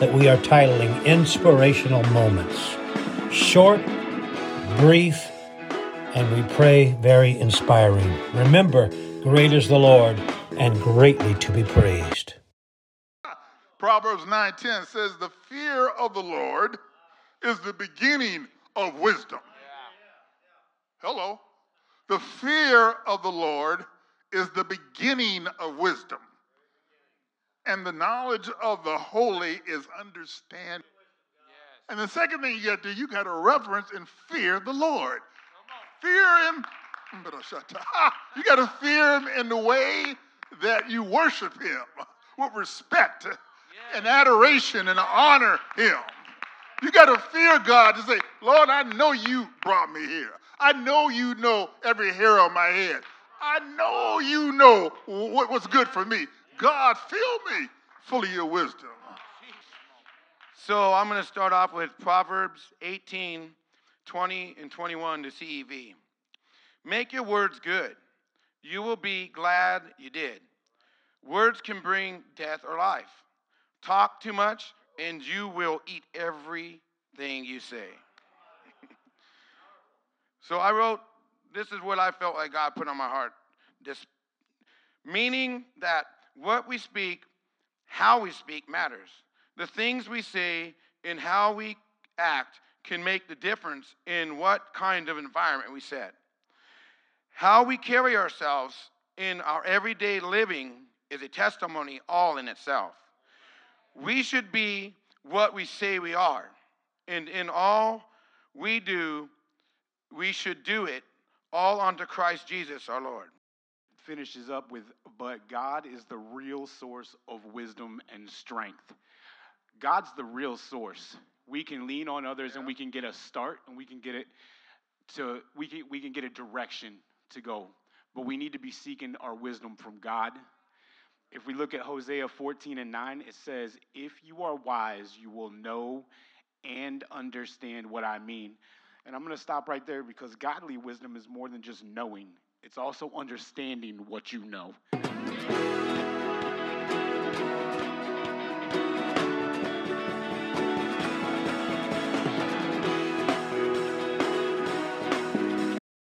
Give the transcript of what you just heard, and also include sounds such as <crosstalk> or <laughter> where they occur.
that we are titling Inspirational Moments. Short, brief, and we pray very inspiring. Remember, great is the Lord and greatly to be praised. Proverbs 9:10 says the fear of the Lord is the beginning of wisdom. Hello. The fear of the Lord is the beginning of wisdom. And the knowledge of the holy is understanding. And the second thing you got to do, you got to reverence and fear the Lord. Fear him. <laughs> You got to fear him in the way that you worship him with respect and adoration and honor him. You got to fear God to say, Lord, I know you brought me here. I know you know every hair on my head. I know you know what, what's good for me. God, fill me full of your wisdom. So I'm going to start off with Proverbs 18, 20, and 21 to CEV. Make your words good. You will be glad you did. Words can bring death or life. Talk too much, and you will eat everything you say. <laughs> so I wrote, this is what I felt like God put on my heart. This meaning that what we speak, how we speak matters. The things we say and how we act can make the difference in what kind of environment we set. How we carry ourselves in our everyday living is a testimony all in itself. We should be what we say we are. And in all we do, we should do it all unto Christ Jesus our Lord. Finishes up with, but God is the real source of wisdom and strength. God's the real source. We can lean on others and we can get a start and we can get it to we can we can get a direction to go. But we need to be seeking our wisdom from God. If we look at Hosea 14 and 9, it says, If you are wise, you will know and understand what I mean. And I'm going to stop right there because godly wisdom is more than just knowing, it's also understanding what you know.